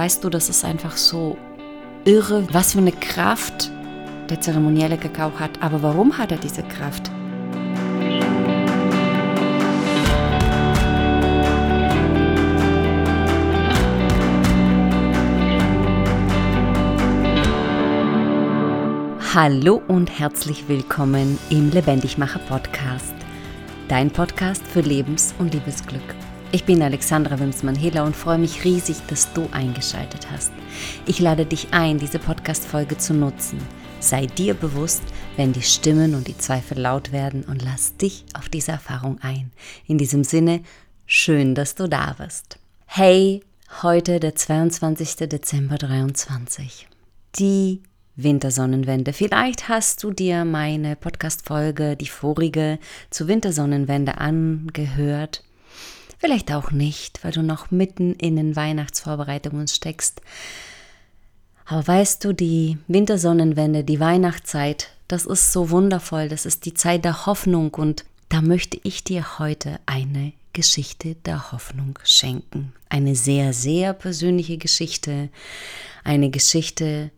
weißt du, das ist einfach so irre, was für eine Kraft der zeremonielle Kakao hat. Aber warum hat er diese Kraft? Hallo und herzlich willkommen im Lebendigmacher Podcast, dein Podcast für Lebens- und Liebesglück. Ich bin Alexandra Wimsmann-Hiller und freue mich riesig, dass du eingeschaltet hast. Ich lade dich ein, diese Podcast-Folge zu nutzen. Sei dir bewusst, wenn die Stimmen und die Zweifel laut werden und lass dich auf diese Erfahrung ein. In diesem Sinne, schön, dass du da bist. Hey, heute der 22. Dezember 23. Die Wintersonnenwende. Vielleicht hast du dir meine Podcast-Folge, die vorige, zur Wintersonnenwende angehört. Vielleicht auch nicht, weil du noch mitten in den Weihnachtsvorbereitungen steckst. Aber weißt du, die Wintersonnenwende, die Weihnachtszeit, das ist so wundervoll, das ist die Zeit der Hoffnung und da möchte ich dir heute eine Geschichte der Hoffnung schenken. Eine sehr, sehr persönliche Geschichte, eine Geschichte,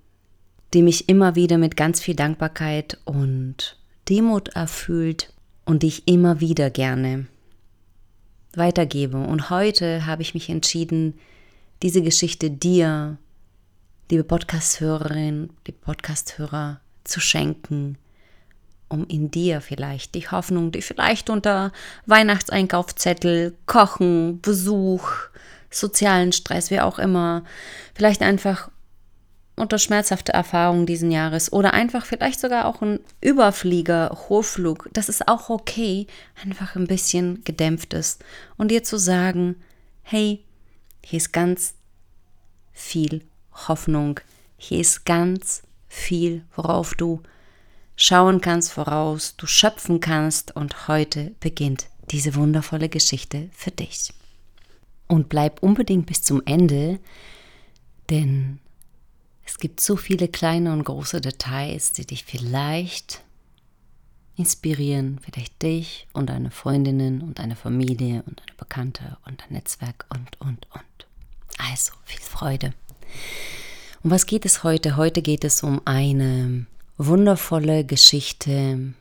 die mich immer wieder mit ganz viel Dankbarkeit und Demut erfüllt und die ich immer wieder gerne weitergebe. Und heute habe ich mich entschieden, diese Geschichte dir, liebe Podcast-Hörerin, die Podcast-Hörer, zu schenken, um in dir vielleicht die Hoffnung, die vielleicht unter Weihnachtseinkaufszettel, Kochen, Besuch, sozialen Stress, wie auch immer, vielleicht einfach unter schmerzhafte Erfahrungen diesen Jahres oder einfach vielleicht sogar auch ein Überflieger, Hochflug, das ist auch okay, einfach ein bisschen gedämpft ist. Und dir zu sagen, hey, hier ist ganz viel Hoffnung, hier ist ganz viel, worauf du schauen kannst, voraus du schöpfen kannst. Und heute beginnt diese wundervolle Geschichte für dich. Und bleib unbedingt bis zum Ende, denn es gibt so viele kleine und große Details, die dich vielleicht inspirieren, vielleicht dich und deine Freundinnen und deine Familie und deine Bekannte und dein Netzwerk und, und, und. Also viel Freude. Um was geht es heute? Heute geht es um eine wundervolle Geschichte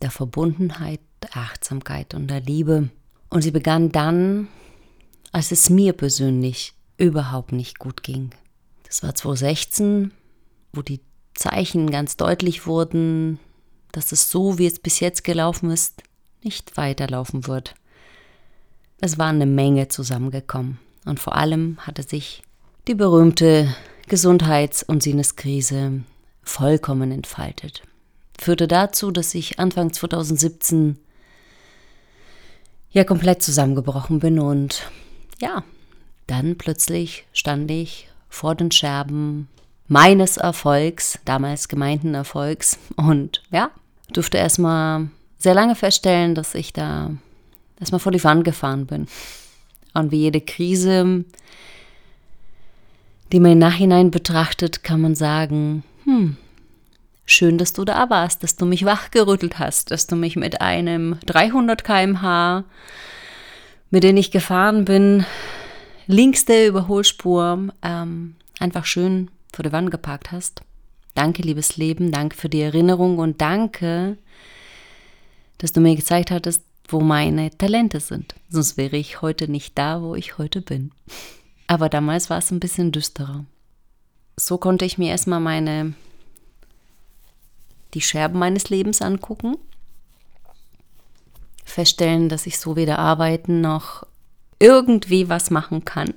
der Verbundenheit, der Achtsamkeit und der Liebe. Und sie begann dann, als es mir persönlich überhaupt nicht gut ging. Das war 2016, wo die Zeichen ganz deutlich wurden, dass es so, wie es bis jetzt gelaufen ist, nicht weiterlaufen wird. Es war eine Menge zusammengekommen und vor allem hatte sich die berühmte Gesundheits- und Sinneskrise vollkommen entfaltet. Führte dazu, dass ich Anfang 2017 ja komplett zusammengebrochen bin und ja, dann plötzlich stand ich vor den Scherben meines Erfolgs, damals gemeinten Erfolgs. Und ja, durfte erstmal sehr lange feststellen, dass ich da erstmal vor die Wand gefahren bin. Und wie jede Krise, die man im Nachhinein betrachtet, kann man sagen, hm, schön, dass du da warst, dass du mich wachgerüttelt hast, dass du mich mit einem 300 km/h, mit dem ich gefahren bin, links der Überholspur ähm, einfach schön vor der Wand geparkt hast. Danke, liebes Leben, danke für die Erinnerung und danke, dass du mir gezeigt hattest, wo meine Talente sind. Sonst wäre ich heute nicht da, wo ich heute bin. Aber damals war es ein bisschen düsterer. So konnte ich mir erstmal meine die Scherben meines Lebens angucken, feststellen, dass ich so weder arbeiten noch irgendwie was machen kann.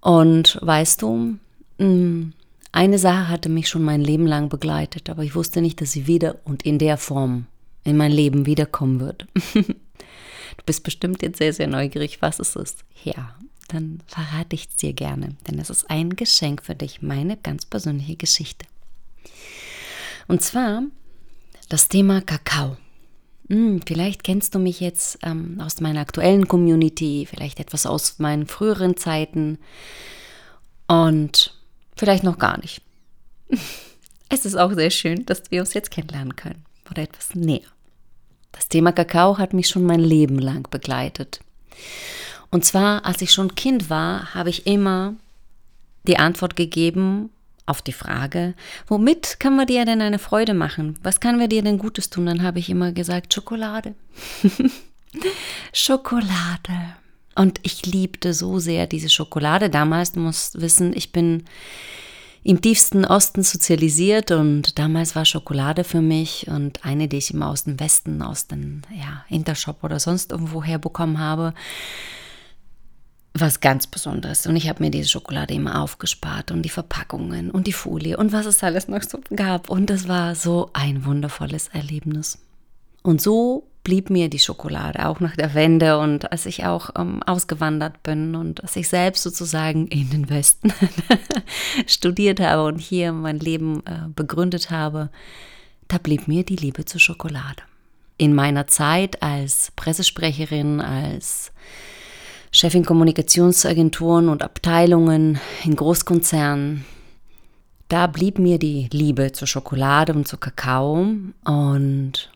Und weißt du, mm, eine Sache hatte mich schon mein Leben lang begleitet, aber ich wusste nicht, dass sie wieder und in der Form in mein Leben wiederkommen wird. du bist bestimmt jetzt sehr, sehr neugierig, was es ist. Ja, dann verrate ich es dir gerne, denn es ist ein Geschenk für dich, meine ganz persönliche Geschichte. Und zwar das Thema Kakao. Hm, vielleicht kennst du mich jetzt ähm, aus meiner aktuellen Community, vielleicht etwas aus meinen früheren Zeiten und vielleicht noch gar nicht. Es ist auch sehr schön, dass wir uns jetzt kennenlernen können oder etwas näher. Das Thema Kakao hat mich schon mein Leben lang begleitet. Und zwar, als ich schon Kind war, habe ich immer die Antwort gegeben auf die Frage, womit können wir dir denn eine Freude machen? Was können wir dir denn Gutes tun? Dann habe ich immer gesagt, Schokolade. Schokolade. Und ich liebte so sehr diese Schokolade. Damals, du musst wissen, ich bin im tiefsten Osten sozialisiert und damals war Schokolade für mich und eine, die ich immer aus dem Westen, aus dem ja, Intershop oder sonst irgendwo herbekommen habe, was ganz Besonderes. Und ich habe mir diese Schokolade immer aufgespart und die Verpackungen und die Folie und was es alles noch so gab. Und es war so ein wundervolles Erlebnis. Und so blieb mir die Schokolade auch nach der Wende und als ich auch ähm, ausgewandert bin und als ich selbst sozusagen in den Westen studiert habe und hier mein Leben äh, begründet habe, da blieb mir die Liebe zur Schokolade. In meiner Zeit als Pressesprecherin, als Chefin Kommunikationsagenturen und Abteilungen in Großkonzernen, da blieb mir die Liebe zur Schokolade und zu Kakao und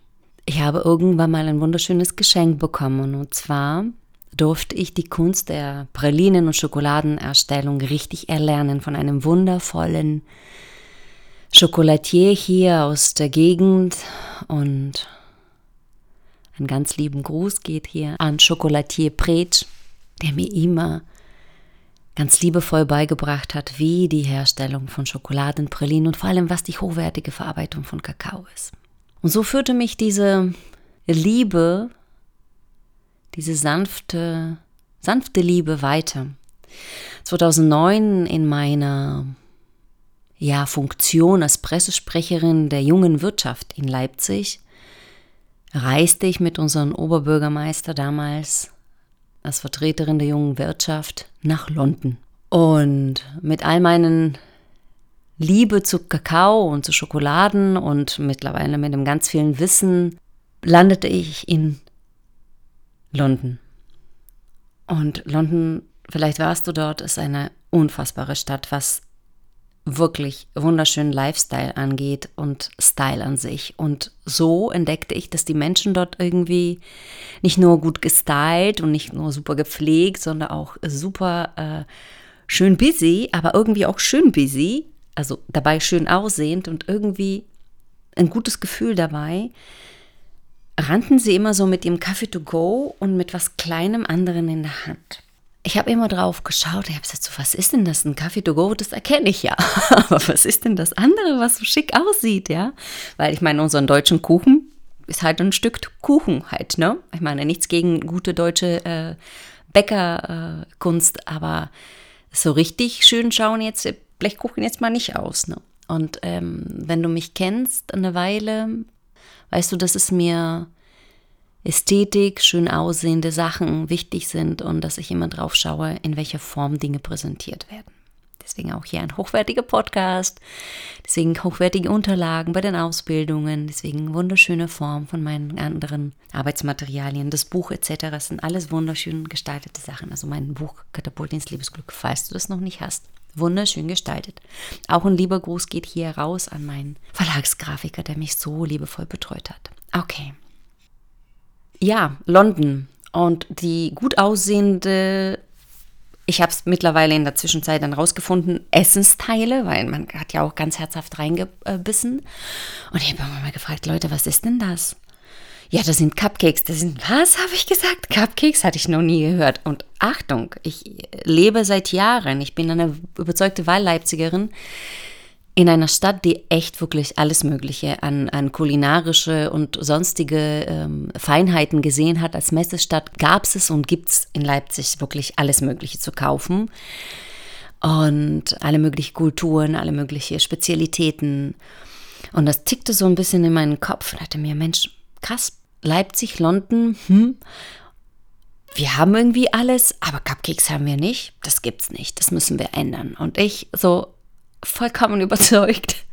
ich habe irgendwann mal ein wunderschönes Geschenk bekommen. Und zwar durfte ich die Kunst der Pralinen- und Schokoladenerstellung richtig erlernen von einem wundervollen Schokolatier hier aus der Gegend. Und einen ganz lieben Gruß geht hier an Schokolatier Pretsch, der mir immer ganz liebevoll beigebracht hat, wie die Herstellung von Schokoladenpralinen und vor allem was die hochwertige Verarbeitung von Kakao ist. Und so führte mich diese Liebe, diese sanfte, sanfte Liebe weiter. 2009 in meiner ja, Funktion als Pressesprecherin der jungen Wirtschaft in Leipzig reiste ich mit unserem Oberbürgermeister damals als Vertreterin der jungen Wirtschaft nach London. Und mit all meinen Liebe zu Kakao und zu Schokoladen und mittlerweile mit dem ganz vielen Wissen landete ich in London. Und London, vielleicht warst du dort, ist eine unfassbare Stadt, was wirklich wunderschönen Lifestyle angeht und Style an sich. Und so entdeckte ich, dass die Menschen dort irgendwie nicht nur gut gestylt und nicht nur super gepflegt, sondern auch super äh, schön busy, aber irgendwie auch schön busy also dabei schön aussehend und irgendwie ein gutes Gefühl dabei, rannten sie immer so mit ihrem Kaffee to go und mit was kleinem anderen in der Hand. Ich habe immer drauf geschaut, ich habe gesagt, so, was ist denn das? Ein Kaffee to go, das erkenne ich ja. Aber was ist denn das andere, was so schick aussieht, ja? Weil ich meine, unseren deutschen Kuchen ist halt ein Stück Kuchen halt, ne? Ich meine, nichts gegen gute deutsche äh, Bäckerkunst, äh, aber so richtig schön schauen jetzt Blechkuchen jetzt mal nicht aus. Ne? Und ähm, wenn du mich kennst eine Weile, weißt du, dass es mir Ästhetik, schön aussehende Sachen wichtig sind und dass ich immer drauf schaue, in welcher Form Dinge präsentiert werden. Deswegen auch hier ein hochwertiger Podcast, deswegen hochwertige Unterlagen bei den Ausbildungen, deswegen wunderschöne Form von meinen anderen Arbeitsmaterialien, das Buch etc. Das sind alles wunderschön gestaltete Sachen. Also mein Buch Katapult ins Liebesglück, falls du das noch nicht hast. Wunderschön gestaltet. Auch ein lieber Gruß geht hier raus an meinen Verlagsgrafiker, der mich so liebevoll betreut hat. Okay. Ja, London und die gut aussehende, ich habe es mittlerweile in der Zwischenzeit dann rausgefunden, Essensteile, weil man hat ja auch ganz herzhaft reingebissen. Und ich habe immer mal gefragt, Leute, was ist denn das? ja, das sind Cupcakes. Das sind, was habe ich gesagt? Cupcakes hatte ich noch nie gehört. Und Achtung, ich lebe seit Jahren, ich bin eine überzeugte Wahlleipzigerin in einer Stadt, die echt wirklich alles Mögliche an, an kulinarische und sonstige ähm, Feinheiten gesehen hat. Als Messestadt gab es und gibt es in Leipzig wirklich alles Mögliche zu kaufen. Und alle möglichen Kulturen, alle möglichen Spezialitäten. Und das tickte so ein bisschen in meinen Kopf und dachte mir, Mensch, krass, Leipzig, London, hm, wir haben irgendwie alles, aber Cupcakes haben wir nicht. Das gibt's nicht. Das müssen wir ändern. Und ich so vollkommen überzeugt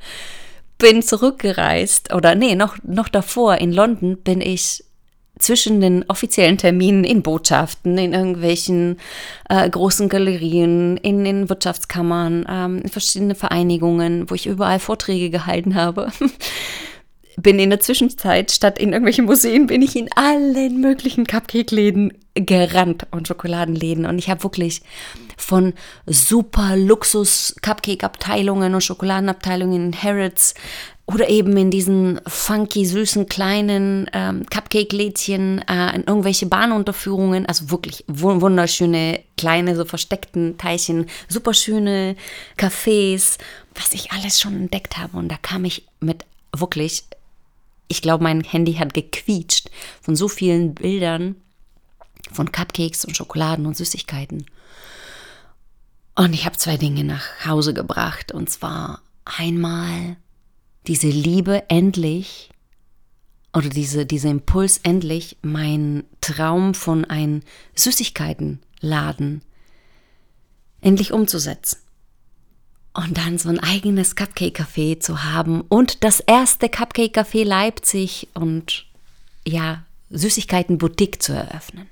bin zurückgereist oder nee, noch, noch davor in London bin ich zwischen den offiziellen Terminen in Botschaften, in irgendwelchen äh, großen Galerien, in den Wirtschaftskammern, ähm, in verschiedene Vereinigungen, wo ich überall Vorträge gehalten habe, bin in der Zwischenzeit, statt in irgendwelchen Museen, bin ich in allen möglichen Cupcake-Läden gerannt und Schokoladenläden. Und ich habe wirklich von super Luxus-Cupcake-Abteilungen und Schokoladenabteilungen in Harrods oder eben in diesen funky, süßen, kleinen ähm, Cupcake-Lädchen, äh, in irgendwelche Bahnunterführungen, also wirklich wunderschöne, kleine, so versteckten Teilchen, super schöne Cafés, was ich alles schon entdeckt habe. Und da kam ich mit wirklich, ich glaube, mein Handy hat gequietscht von so vielen Bildern von Cupcakes und Schokoladen und Süßigkeiten. Und ich habe zwei Dinge nach Hause gebracht. Und zwar einmal diese Liebe endlich oder diese, dieser Impuls endlich, mein Traum von einem Süßigkeitenladen endlich umzusetzen. Und dann so ein eigenes Cupcake-Café zu haben und das erste Cupcake-Café Leipzig und ja, Süßigkeiten-Boutique zu eröffnen.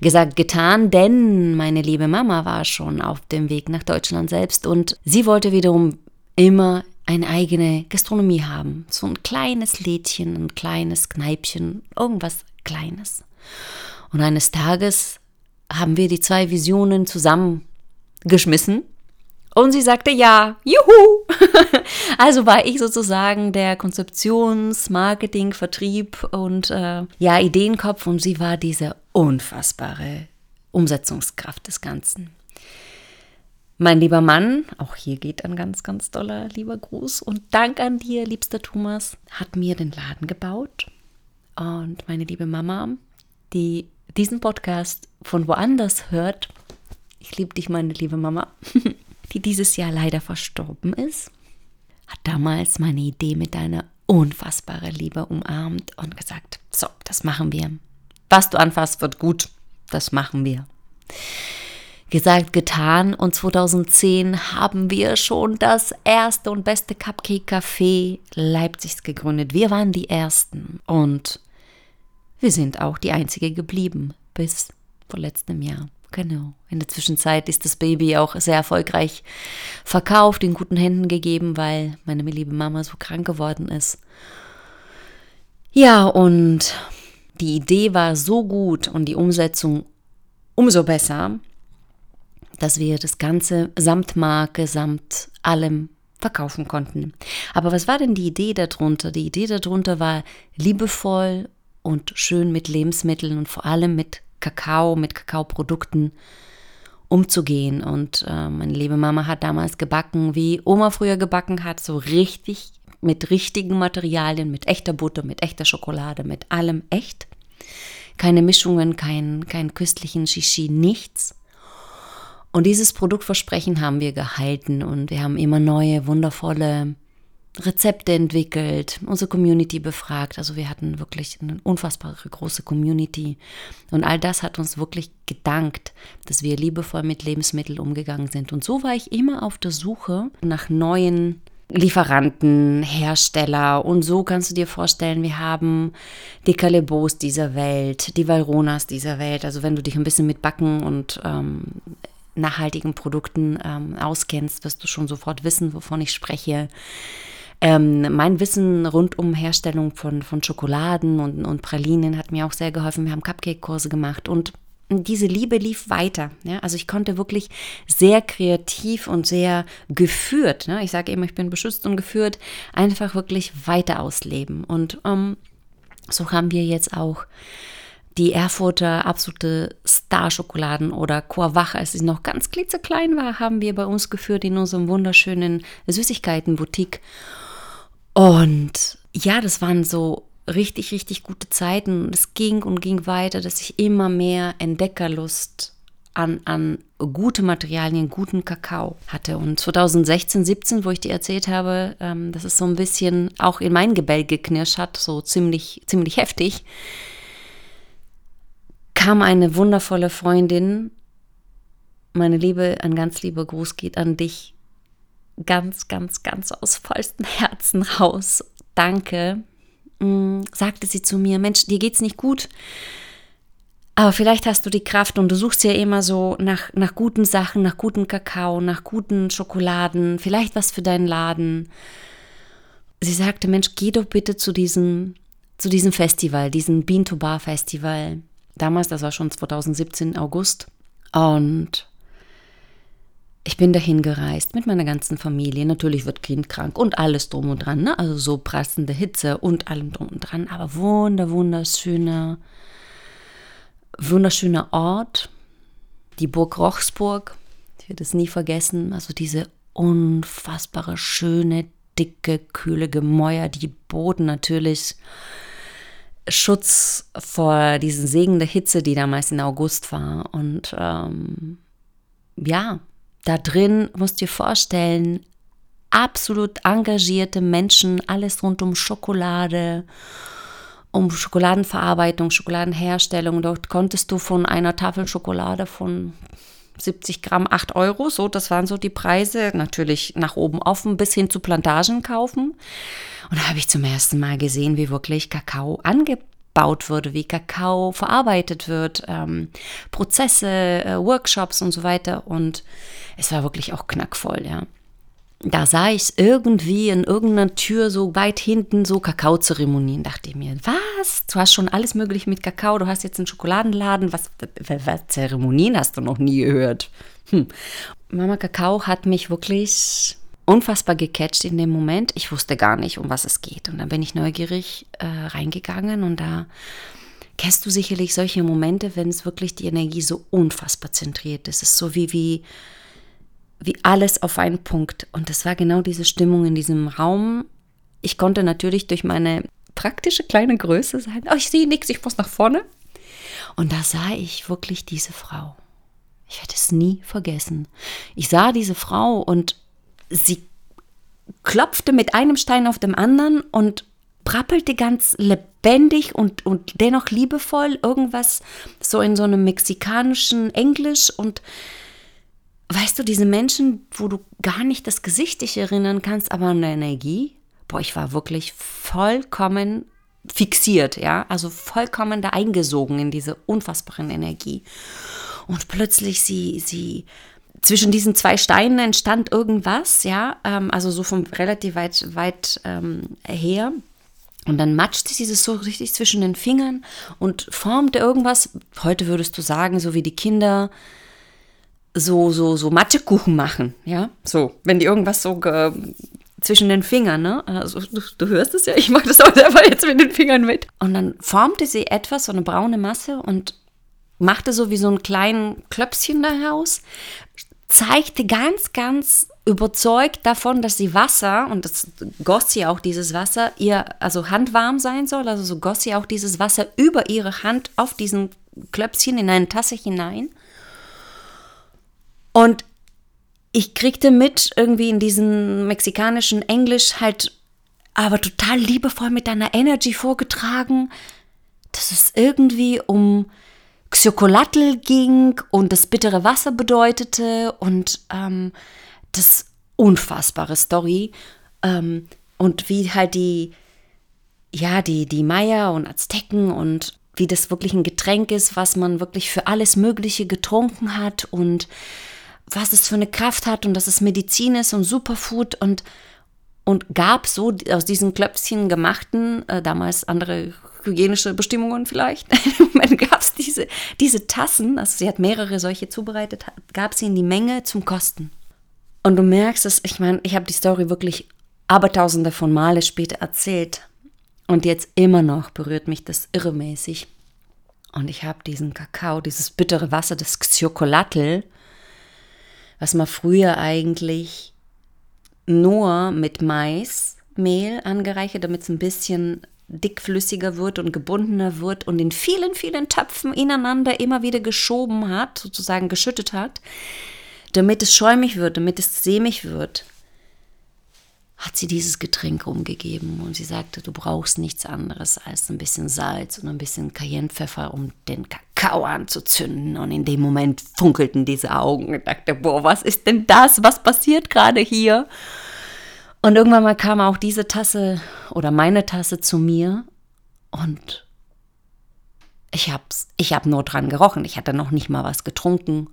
Gesagt, getan, denn meine liebe Mama war schon auf dem Weg nach Deutschland selbst und sie wollte wiederum immer eine eigene Gastronomie haben. So ein kleines Lädchen, ein kleines Kneipchen, irgendwas Kleines. Und eines Tages haben wir die zwei Visionen zusammengeschmissen und sie sagte ja, juhu! also war ich sozusagen der Konzeptions-, Marketing-, Vertrieb und äh, ja, Ideenkopf und sie war diese unfassbare Umsetzungskraft des Ganzen. Mein lieber Mann, auch hier geht ein ganz, ganz toller lieber Gruß und Dank an dir, liebster Thomas, hat mir den Laden gebaut. Und meine liebe Mama, die diesen Podcast von woanders hört, ich liebe dich, meine liebe Mama, die dieses Jahr leider verstorben ist, hat damals meine Idee mit deiner unfassbaren Liebe umarmt und gesagt, so, das machen wir. Was du anfasst, wird gut. Das machen wir. Gesagt, getan und 2010 haben wir schon das erste und beste Cupcake-Café Leipzigs gegründet. Wir waren die Ersten und wir sind auch die Einzige geblieben bis vor letztem Jahr. Genau. In der Zwischenzeit ist das Baby auch sehr erfolgreich verkauft, in guten Händen gegeben, weil meine liebe Mama so krank geworden ist. Ja, und die Idee war so gut und die Umsetzung umso besser, dass wir das Ganze samt Marke, samt allem verkaufen konnten. Aber was war denn die Idee darunter? Die Idee darunter war liebevoll und schön mit Lebensmitteln und vor allem mit Kakao, mit Kakaoprodukten umzugehen. Und äh, meine liebe Mama hat damals gebacken, wie Oma früher gebacken hat, so richtig mit richtigen Materialien, mit echter Butter, mit echter Schokolade, mit allem echt. Keine Mischungen, kein, kein köstlichen Shishi, nichts. Und dieses Produktversprechen haben wir gehalten und wir haben immer neue, wundervolle Rezepte entwickelt, unsere Community befragt. Also wir hatten wirklich eine unfassbare große Community. Und all das hat uns wirklich gedankt, dass wir liebevoll mit Lebensmitteln umgegangen sind. Und so war ich immer auf der Suche nach neuen Lieferanten, Hersteller. Und so kannst du dir vorstellen, wir haben die Calebos dieser Welt, die Valronas dieser Welt. Also wenn du dich ein bisschen mit Backen und ähm, nachhaltigen Produkten ähm, auskennst, wirst du schon sofort wissen, wovon ich spreche. Ähm, mein Wissen rund um Herstellung von, von Schokoladen und, und Pralinen hat mir auch sehr geholfen. Wir haben Cupcake-Kurse gemacht und diese Liebe lief weiter. Ja? Also ich konnte wirklich sehr kreativ und sehr geführt, ne? ich sage immer, ich bin beschützt und geführt, einfach wirklich weiter ausleben. Und ähm, so haben wir jetzt auch die Erfurter absolute Star-Schokoladen oder Coavache, als sie noch ganz klitzeklein war, haben wir bei uns geführt in unserem wunderschönen Süßigkeiten-Boutique. Und ja, das waren so richtig, richtig gute Zeiten. Es ging und ging weiter, dass ich immer mehr Entdeckerlust an, an gute Materialien, guten Kakao hatte. Und 2016, 17, wo ich dir erzählt habe, ähm, dass es so ein bisschen auch in mein Gebälk geknirscht hat, so ziemlich, ziemlich heftig, kam eine wundervolle Freundin. Meine Liebe, ein ganz lieber Gruß geht an dich, ganz, ganz, ganz aus vollstem Herzen raus. Danke, mm, sagte sie zu mir, Mensch, dir geht's nicht gut. Aber vielleicht hast du die Kraft und du suchst ja immer so nach, nach guten Sachen, nach gutem Kakao, nach guten Schokoladen, vielleicht was für deinen Laden. sie sagte, Mensch, geh doch bitte zu diesem, zu diesem Festival, diesem Bean to Bar Festival. Damals, das war schon 2017 August. Und ich bin dahin gereist mit meiner ganzen Familie. Natürlich wird Kind krank und alles drum und dran. Ne? Also so pressende Hitze und allem drum und dran. Aber wunder, wunderschöner, wunderschöner Ort. Die Burg Rochsburg. Ich werde es nie vergessen. Also diese unfassbare, schöne, dicke, kühle Gemäuer. Die Boden natürlich Schutz vor diesen Segen der Hitze, die damals in August war. Und ähm, ja, da drin musst du dir vorstellen, absolut engagierte Menschen, alles rund um Schokolade, um Schokoladenverarbeitung, Schokoladenherstellung. Dort konntest du von einer Tafel Schokolade von 70 Gramm 8 Euro, so, das waren so die Preise, natürlich nach oben offen, bis hin zu Plantagen kaufen. Und da habe ich zum ersten Mal gesehen, wie wirklich Kakao angebaut wurde, wie Kakao verarbeitet wird, ähm, Prozesse, äh, Workshops und so weiter. Und es war wirklich auch knackvoll, ja. Da sah ich irgendwie in irgendeiner Tür so weit hinten so Kakaozeremonien. Dachte ich mir, was? Du hast schon alles Mögliche mit Kakao, du hast jetzt einen Schokoladenladen. Was, was Zeremonien hast du noch nie gehört? Hm. Mama Kakao hat mich wirklich unfassbar gecatcht in dem Moment. Ich wusste gar nicht, um was es geht. Und dann bin ich neugierig äh, reingegangen und da kennst du sicherlich solche Momente, wenn es wirklich die Energie so unfassbar zentriert ist. Es ist so wie, wie wie alles auf einen Punkt. Und das war genau diese Stimmung in diesem Raum. Ich konnte natürlich durch meine praktische kleine Größe sagen, oh, ich sehe nichts, ich muss nach vorne. Und da sah ich wirklich diese Frau. Ich werde es nie vergessen. Ich sah diese Frau und sie klopfte mit einem Stein auf dem anderen und prappelte ganz lebendig und, und dennoch liebevoll irgendwas so in so einem mexikanischen Englisch und weißt du, diese Menschen, wo du gar nicht das Gesicht dich erinnern kannst, aber der Energie, boah, ich war wirklich vollkommen fixiert, ja, also vollkommen da eingesogen in diese unfassbaren Energie. Und plötzlich sie, sie, zwischen diesen zwei Steinen entstand irgendwas, ja, ähm, also so vom relativ weit, weit ähm, her. Und dann matschte sie das so richtig zwischen den Fingern und formte irgendwas. Heute würdest du sagen, so wie die Kinder so, so, so Matschekuchen machen, ja, so, wenn die irgendwas so zwischen den Fingern, ne? Also, du, du, hörst es ja, ich mache das auch selber jetzt mit den Fingern mit. Und dann formte sie etwas, so eine braune Masse und machte so wie so einen kleinen Klöpschen daraus, zeigte ganz, ganz überzeugt davon, dass sie Wasser, und das goss sie auch dieses Wasser, ihr, also handwarm sein soll, also so goss sie auch dieses Wasser über ihre Hand auf diesen Klöpschen in eine Tasse hinein. Und ich kriegte mit, irgendwie in diesem mexikanischen Englisch halt, aber total liebevoll mit deiner Energy vorgetragen, dass es irgendwie um Xocolatl ging und das bittere Wasser bedeutete und ähm, das unfassbare Story ähm, und wie halt die, ja, die, die Maya und Azteken und wie das wirklich ein Getränk ist, was man wirklich für alles Mögliche getrunken hat und was es für eine Kraft hat und dass es Medizin ist und Superfood und, und gab so aus diesen Klöpfchen gemachten, äh, damals andere hygienische Bestimmungen vielleicht, gab es diese, diese Tassen, also sie hat mehrere solche zubereitet, gab sie in die Menge zum Kosten. Und du merkst es, ich meine, ich habe die Story wirklich abertausende von Male später erzählt. Und jetzt immer noch berührt mich das irremäßig. Und ich habe diesen Kakao, dieses bittere Wasser, das Xocolatl, was man früher eigentlich nur mit Maismehl angereichert, damit es ein bisschen dickflüssiger wird und gebundener wird und in vielen, vielen Töpfen ineinander immer wieder geschoben hat, sozusagen geschüttet hat, damit es schäumig wird, damit es sämig wird hat sie dieses Getränk umgegeben und sie sagte, du brauchst nichts anderes als ein bisschen Salz und ein bisschen Cayennepfeffer, um den Kakao anzuzünden. Und in dem Moment funkelten diese Augen und dachte, boah, was ist denn das? Was passiert gerade hier? Und irgendwann mal kam auch diese Tasse oder meine Tasse zu mir und ich hab's, ich hab nur dran gerochen. Ich hatte noch nicht mal was getrunken.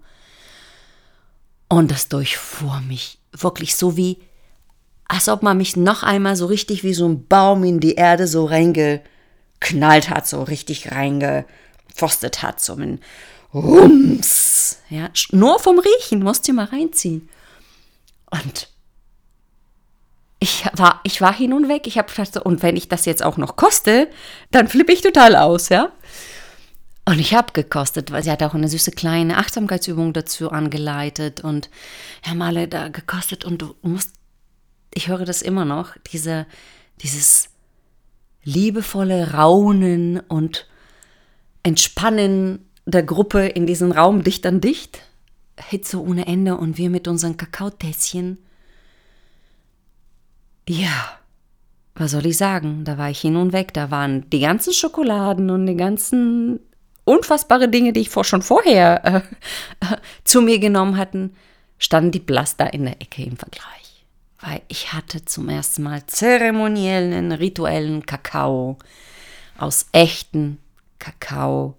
Und das durchfuhr mich wirklich so wie als ob man mich noch einmal so richtig wie so ein Baum in die Erde so reingeknallt hat, so richtig reingefostet hat, so ein Rums. Ja, nur vom Riechen musst du mal reinziehen. Und ich war, ich war hin und weg. Ich habe gedacht, so, und wenn ich das jetzt auch noch koste, dann flippe ich total aus, ja. Und ich habe gekostet, weil sie hat auch eine süße kleine Achtsamkeitsübung dazu angeleitet und Herr Male da gekostet und du musst, ich höre das immer noch, diese, dieses liebevolle Raunen und Entspannen der Gruppe in diesem Raum dicht an dicht. Hitze ohne Ende und wir mit unseren Kakaotässchen. Ja, was soll ich sagen? Da war ich hin und weg. Da waren die ganzen Schokoladen und die ganzen unfassbare Dinge, die ich vor, schon vorher äh, äh, zu mir genommen hatten, standen die blass da in der Ecke im Vergleich. Weil ich hatte zum ersten Mal zeremoniellen, rituellen Kakao aus echten Kakao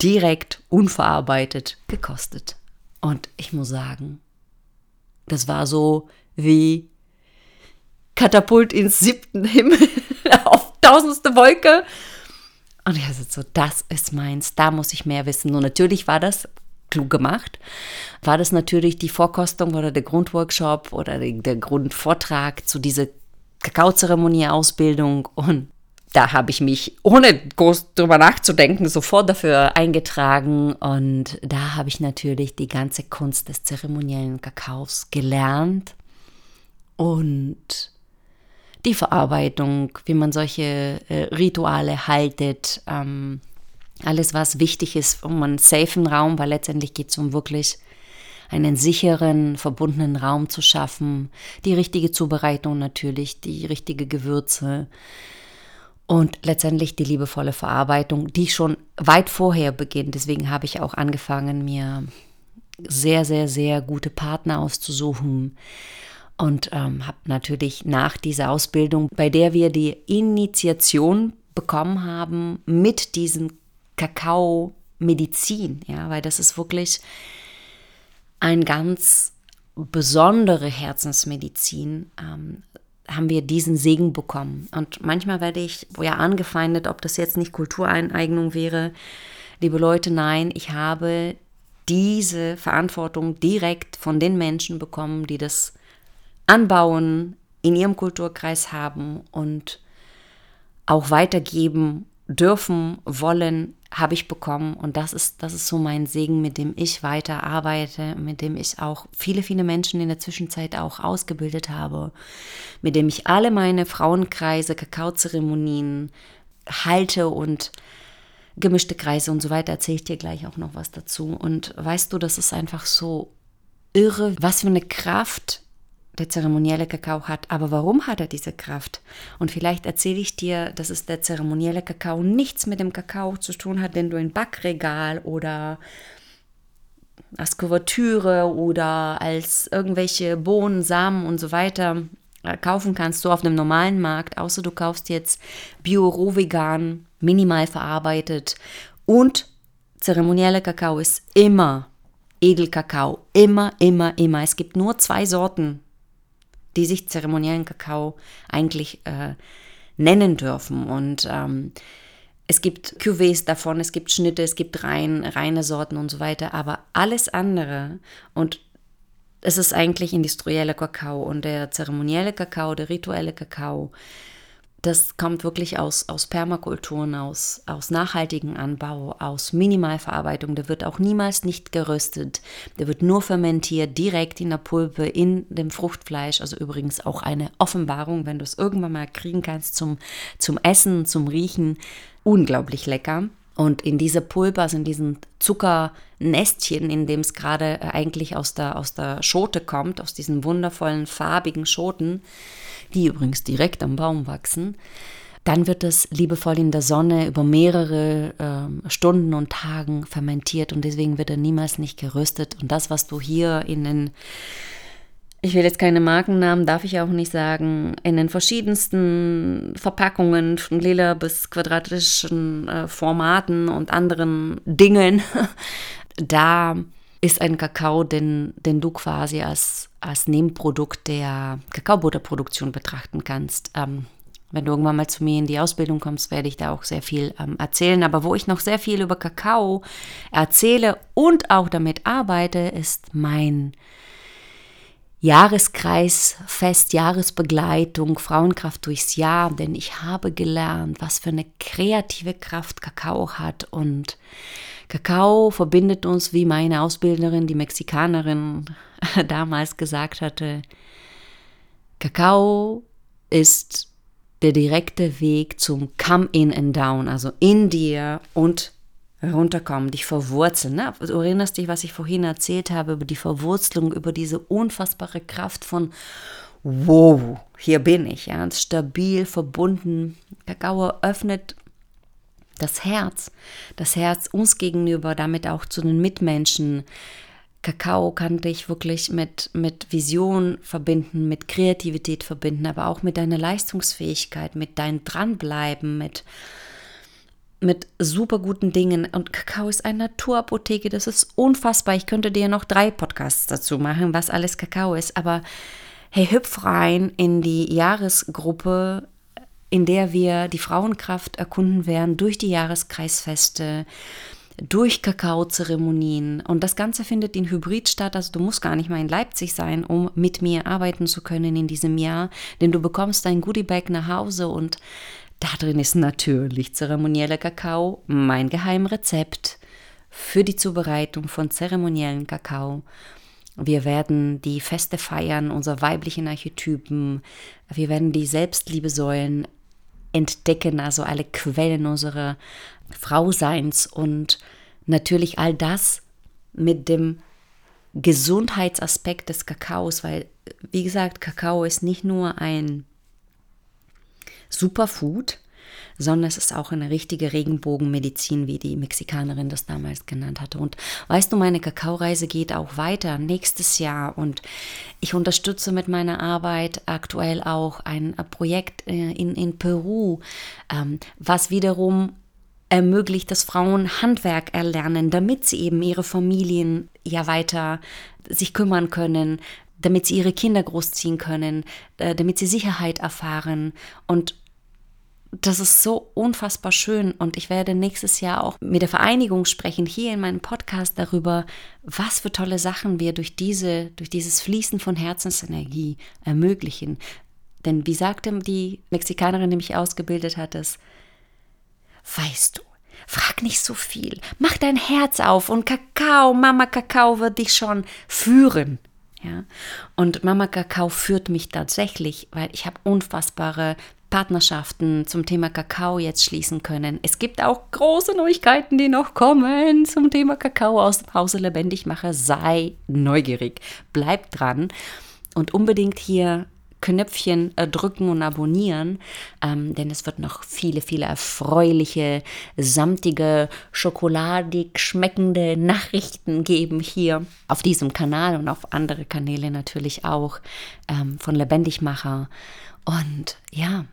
direkt unverarbeitet gekostet. Und ich muss sagen, das war so wie Katapult ins siebten Himmel auf tausendste Wolke. Und ich hatte so, das ist meins, da muss ich mehr wissen. Und natürlich war das klug gemacht, war das natürlich die Vorkostung oder der Grundworkshop oder der Grundvortrag zu dieser Kakaozeremonie-Ausbildung. Und da habe ich mich, ohne groß drüber nachzudenken, sofort dafür eingetragen. Und da habe ich natürlich die ganze Kunst des zeremoniellen Kakaos gelernt. Und die Verarbeitung, wie man solche äh, Rituale haltet, ähm, alles, was wichtig ist, um einen safen Raum, weil letztendlich geht es um wirklich einen sicheren, verbundenen Raum zu schaffen, die richtige Zubereitung natürlich, die richtige Gewürze und letztendlich die liebevolle Verarbeitung, die schon weit vorher beginnt. Deswegen habe ich auch angefangen, mir sehr, sehr, sehr gute Partner auszusuchen, und ähm, habe natürlich nach dieser Ausbildung, bei der wir die Initiation bekommen haben mit Kakao-Medizin, ja, weil das ist wirklich ein ganz besondere Herzensmedizin, ähm, haben wir diesen Segen bekommen. Und manchmal werde ich ja angefeindet, ob das jetzt nicht Kultureineignung wäre. Liebe Leute, nein, ich habe diese Verantwortung direkt von den Menschen bekommen, die das anbauen, in ihrem Kulturkreis haben und auch weitergeben dürfen, wollen, habe ich bekommen. Und das ist, das ist so mein Segen, mit dem ich weiter arbeite, mit dem ich auch viele, viele Menschen in der Zwischenzeit auch ausgebildet habe, mit dem ich alle meine Frauenkreise, Kakaozeremonien halte und gemischte Kreise und so weiter, erzähle ich dir gleich auch noch was dazu. Und weißt du, das ist einfach so irre, was für eine Kraft der zeremonielle Kakao hat. Aber warum hat er diese Kraft? Und vielleicht erzähle ich dir, dass es der zeremonielle Kakao nichts mit dem Kakao zu tun hat, den du im Backregal oder als Kuvertüre oder als irgendwelche Bohnen, Samen und so weiter äh, kaufen kannst, du auf einem normalen Markt, außer du kaufst jetzt bio, roh, vegan, minimal verarbeitet und zeremonieller Kakao ist immer Edelkakao, immer, immer, immer. Es gibt nur zwei Sorten die sich zeremoniellen Kakao eigentlich äh, nennen dürfen. Und ähm, es gibt Cuvées davon, es gibt Schnitte, es gibt rein, reine Sorten und so weiter, aber alles andere und es ist eigentlich industrieller Kakao und der zeremonielle Kakao, der rituelle Kakao, das kommt wirklich aus, aus Permakulturen, aus, aus nachhaltigem Anbau, aus Minimalverarbeitung. Der wird auch niemals nicht geröstet. Der wird nur fermentiert, direkt in der Pulpe, in dem Fruchtfleisch. Also übrigens auch eine Offenbarung, wenn du es irgendwann mal kriegen kannst zum, zum Essen, zum Riechen. Unglaublich lecker. Und in dieser Pulpe, also in diesen Zuckernestchen, in dem es gerade eigentlich aus der, aus der Schote kommt, aus diesen wundervollen farbigen Schoten, die übrigens direkt am Baum wachsen. Dann wird es liebevoll in der Sonne über mehrere äh, Stunden und Tagen fermentiert und deswegen wird er niemals nicht geröstet. Und das, was du hier in den, ich will jetzt keine Markennamen, darf ich auch nicht sagen, in den verschiedensten Verpackungen, von lila bis quadratischen äh, Formaten und anderen Dingen, da ist ein Kakao, den, den du quasi als als Nebenprodukt der Kakaobutterproduktion betrachten kannst. Ähm, wenn du irgendwann mal zu mir in die Ausbildung kommst, werde ich da auch sehr viel ähm, erzählen. Aber wo ich noch sehr viel über Kakao erzähle und auch damit arbeite, ist mein Jahreskreisfest, Jahresbegleitung, Frauenkraft durchs Jahr. Denn ich habe gelernt, was für eine kreative Kraft Kakao hat. Und Kakao verbindet uns, wie meine Ausbilderin, die Mexikanerin, damals gesagt hatte. Kakao ist der direkte Weg zum Come in and down, also in dir und runterkommen, dich verwurzeln. Ne? Du erinnerst dich, was ich vorhin erzählt habe über die Verwurzelung, über diese unfassbare Kraft von wow, hier bin ich, ja, stabil verbunden. Kakao öffnet das Herz, das Herz uns gegenüber, damit auch zu den Mitmenschen, Kakao kann dich wirklich mit, mit Vision verbinden, mit Kreativität verbinden, aber auch mit deiner Leistungsfähigkeit, mit deinem Dranbleiben, mit, mit super guten Dingen. Und Kakao ist eine Naturapotheke, das ist unfassbar. Ich könnte dir noch drei Podcasts dazu machen, was alles Kakao ist. Aber hey, hüpf rein in die Jahresgruppe, in der wir die Frauenkraft erkunden werden durch die Jahreskreisfeste durch Kakaozeremonien. Und das Ganze findet in Hybrid statt. Also du musst gar nicht mal in Leipzig sein, um mit mir arbeiten zu können in diesem Jahr. Denn du bekommst dein Goodiebag nach Hause und da drin ist natürlich zeremonieller Kakao, mein Geheimrezept für die Zubereitung von zeremoniellen Kakao. Wir werden die Feste feiern, unsere weiblichen Archetypen. Wir werden die Selbstliebesäulen entdecken, also alle Quellen unserer Frauseins und natürlich all das mit dem Gesundheitsaspekt des Kakaos, weil, wie gesagt, Kakao ist nicht nur ein Superfood, sondern es ist auch eine richtige Regenbogenmedizin, wie die Mexikanerin das damals genannt hatte. Und weißt du, meine Kakaoreise geht auch weiter nächstes Jahr und ich unterstütze mit meiner Arbeit aktuell auch ein Projekt äh, in, in Peru, ähm, was wiederum ermöglicht, dass Frauen Handwerk erlernen, damit sie eben ihre Familien ja weiter sich kümmern können, damit sie ihre Kinder großziehen können, äh, damit sie Sicherheit erfahren. Und das ist so unfassbar schön. Und ich werde nächstes Jahr auch mit der Vereinigung sprechen, hier in meinem Podcast darüber, was für tolle Sachen wir durch diese, durch dieses Fließen von Herzensenergie ermöglichen. Denn wie sagte die Mexikanerin, die mich ausgebildet hat, es Weißt du, frag nicht so viel. Mach dein Herz auf und Kakao, Mama Kakao wird dich schon führen. Ja? Und Mama Kakao führt mich tatsächlich, weil ich habe unfassbare Partnerschaften zum Thema Kakao jetzt schließen können. Es gibt auch große Neuigkeiten, die noch kommen zum Thema Kakao aus dem Hause lebendig mache. Sei neugierig, bleib dran und unbedingt hier Knöpfchen äh, drücken und abonnieren, ähm, denn es wird noch viele, viele erfreuliche, samtige, schokoladig schmeckende Nachrichten geben hier auf diesem Kanal und auf andere Kanäle natürlich auch ähm, von Lebendigmacher. Und ja,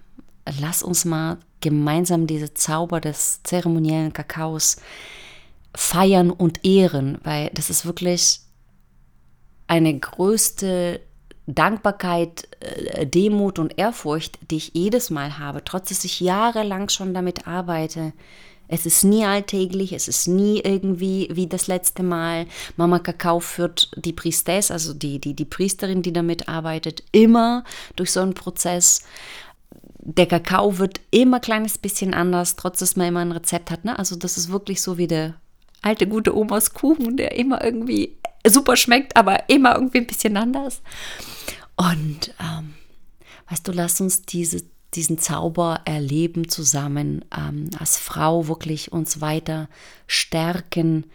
lass uns mal gemeinsam diese Zauber des zeremoniellen Kakaos feiern und ehren, weil das ist wirklich eine größte Dankbarkeit, äh, Demut und Ehrfurcht, die ich jedes Mal habe, trotz dass ich jahrelang schon damit arbeite. Es ist nie alltäglich, es ist nie irgendwie wie das letzte Mal. Mama Kakao führt die Priestess, also die, die, die Priesterin, die damit arbeitet, immer durch so einen Prozess. Der Kakao wird immer ein kleines bisschen anders, trotz dass man immer ein Rezept hat. Ne? Also das ist wirklich so wie der alte gute Omas Kuchen, der immer irgendwie super schmeckt, aber immer irgendwie ein bisschen anders. Und ähm, weißt du, lass uns diese, diesen Zauber erleben zusammen, ähm, als Frau wirklich uns weiter stärken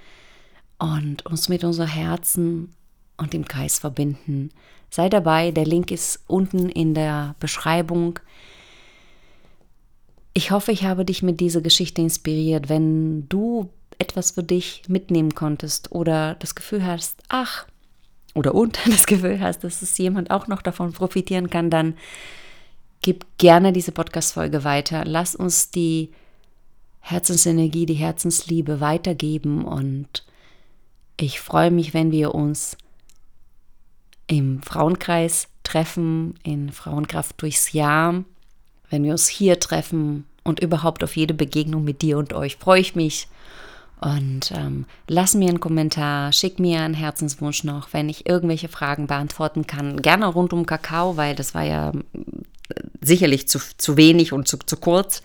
und uns mit unserem Herzen und dem Geist verbinden. Sei dabei, der Link ist unten in der Beschreibung. Ich hoffe, ich habe dich mit dieser Geschichte inspiriert. Wenn du etwas für dich mitnehmen konntest oder das Gefühl hast, ach, oder und das Gefühl hast, dass es jemand auch noch davon profitieren kann, dann gib gerne diese Podcast-Folge weiter. Lass uns die Herzensenergie, die Herzensliebe weitergeben und ich freue mich, wenn wir uns im Frauenkreis treffen, in Frauenkraft durchs Jahr. Wenn wir uns hier treffen und überhaupt auf jede Begegnung mit dir und euch, freue ich mich. Und ähm, lass mir einen Kommentar, schick mir einen Herzenswunsch noch, wenn ich irgendwelche Fragen beantworten kann. Gerne rund um Kakao, weil das war ja sicherlich zu, zu wenig und zu, zu kurz.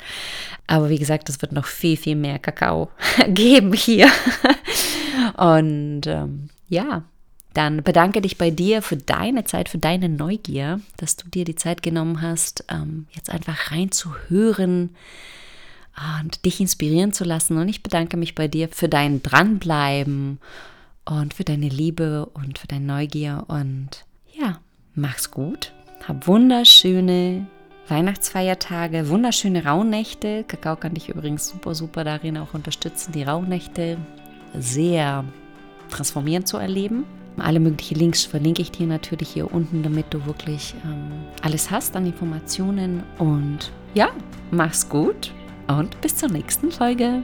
Aber wie gesagt, es wird noch viel, viel mehr Kakao geben hier. Und ähm, ja, dann bedanke dich bei dir für deine Zeit, für deine Neugier, dass du dir die Zeit genommen hast, ähm, jetzt einfach reinzuhören und dich inspirieren zu lassen. Und ich bedanke mich bei dir für dein Dranbleiben und für deine Liebe und für deine Neugier. Und ja, mach's gut. Hab wunderschöne Weihnachtsfeiertage, wunderschöne Rauhnächte. Kakao kann dich übrigens super, super darin auch unterstützen, die Rauhnächte sehr transformierend zu erleben. Alle möglichen Links verlinke ich dir natürlich hier unten, damit du wirklich ähm, alles hast an Informationen. Und ja, mach's gut und bis zur nächsten Folge.